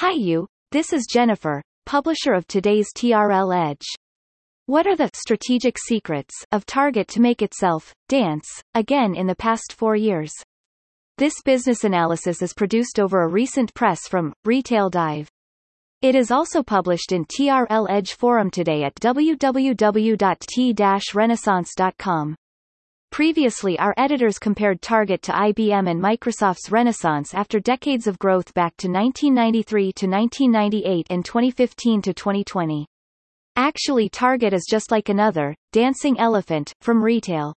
Hi you, this is Jennifer, publisher of today's TRL Edge. What are the strategic secrets of Target to make itself dance again in the past four years? This business analysis is produced over a recent press from Retail Dive. It is also published in TRL Edge forum today at www.t-renaissance.com. Previously our editors compared Target to IBM and Microsoft's Renaissance after decades of growth back to 1993 to 1998 and 2015 to 2020. Actually Target is just like another, dancing elephant, from retail.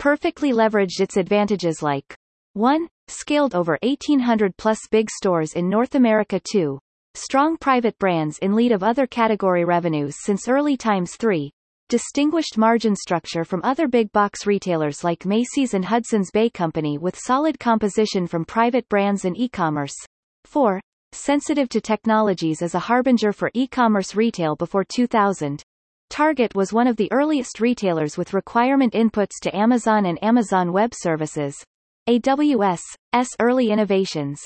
Perfectly leveraged its advantages like 1. Scaled over 1800 plus big stores in North America 2. Strong private brands in lead of other category revenues since early times 3 distinguished margin structure from other big box retailers like Macy's and Hudson's Bay Company with solid composition from private brands and e-commerce. 4. Sensitive to technologies as a harbinger for e-commerce retail before 2000. Target was one of the earliest retailers with requirement inputs to Amazon and Amazon Web Services. AWS, S early innovations.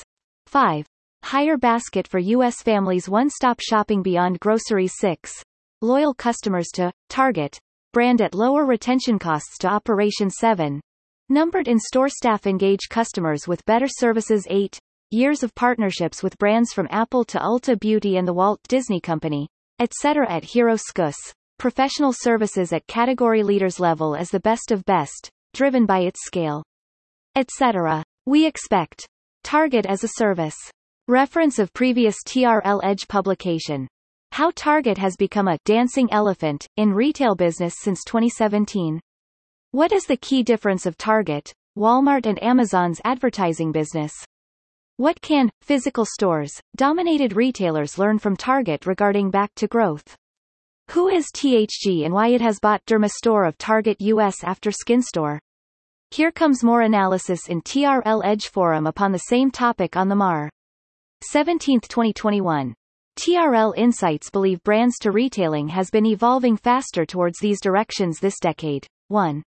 5. Higher basket for U.S. families one-stop shopping beyond groceries 6 loyal customers to Target, brand at lower retention costs to Operation 7. Numbered in-store staff engage customers with better services 8. Years of partnerships with brands from Apple to Ulta Beauty and the Walt Disney Company, etc. at Hero SKUs. Professional services at category leaders level as the best of best, driven by its scale. Etc. We expect. Target as a service. Reference of previous TRL Edge publication. How Target has become a dancing elephant in retail business since 2017. What is the key difference of Target, Walmart and Amazon's advertising business? What can physical stores, dominated retailers learn from Target regarding back to growth? Who is THG and why it has bought Dermstore of Target US after SkinStore? Here comes more analysis in TRL Edge Forum upon the same topic on the Mar. 17, 2021. TRL Insights believe brands to retailing has been evolving faster towards these directions this decade. 1.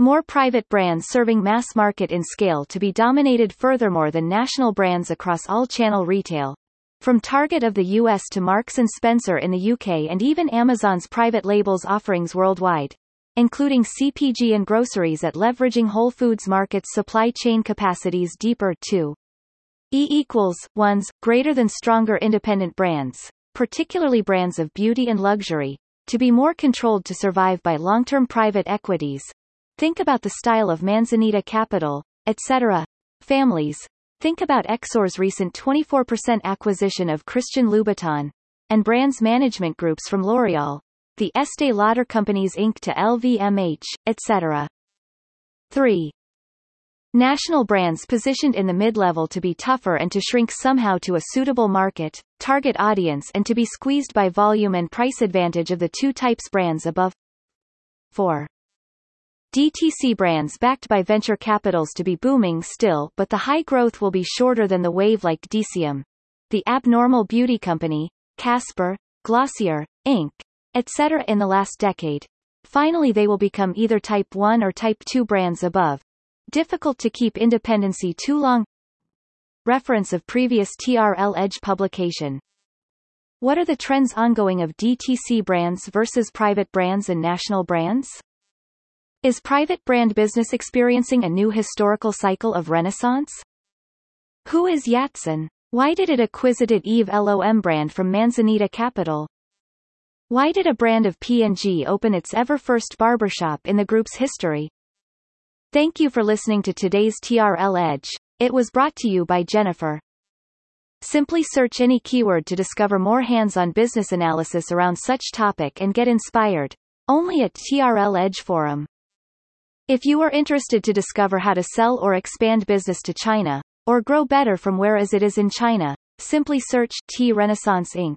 More private brands serving mass market in scale to be dominated furthermore than national brands across all channel retail. From Target of the US to Marks & Spencer in the UK and even Amazon's private labels offerings worldwide. Including CPG and groceries at leveraging Whole Foods Market's supply chain capacities deeper, 2. E equals ones greater than stronger independent brands, particularly brands of beauty and luxury, to be more controlled to survive by long-term private equities. Think about the style of Manzanita Capital, etc. Families. Think about Exor's recent 24% acquisition of Christian Louboutin, and brands management groups from L'Oréal, the Estée Lauder Companies Inc. to LVMH, etc. 3. National brands positioned in the mid-level to be tougher and to shrink somehow to a suitable market, target audience and to be squeezed by volume and price advantage of the two types brands above. 4. DTC brands backed by venture capitals to be booming still but the high growth will be shorter than the wave like Deciem. The Abnormal Beauty Company, Casper, Glossier, Inc., etc. in the last decade. Finally they will become either Type 1 or Type 2 brands above, Difficult to keep independency too long Reference of previous TRL Edge publication What are the trends ongoing of DTC brands versus private brands and national brands? Is private brand business experiencing a new historical cycle of renaissance? Who is Yatsen? Why did it acquisited Eve LOM brand from Manzanita Capital? Why did a brand of P&G open its ever first barbershop in the group's history? Thank you for listening to today's TRL Edge. It was brought to you by Jennifer. Simply search any keyword to discover more hands-on business analysis around such topic and get inspired. Only at TRL Edge Forum. If you are interested to discover how to sell or expand business to China, or grow better from whereas it is in China, simply search T Renaissance Inc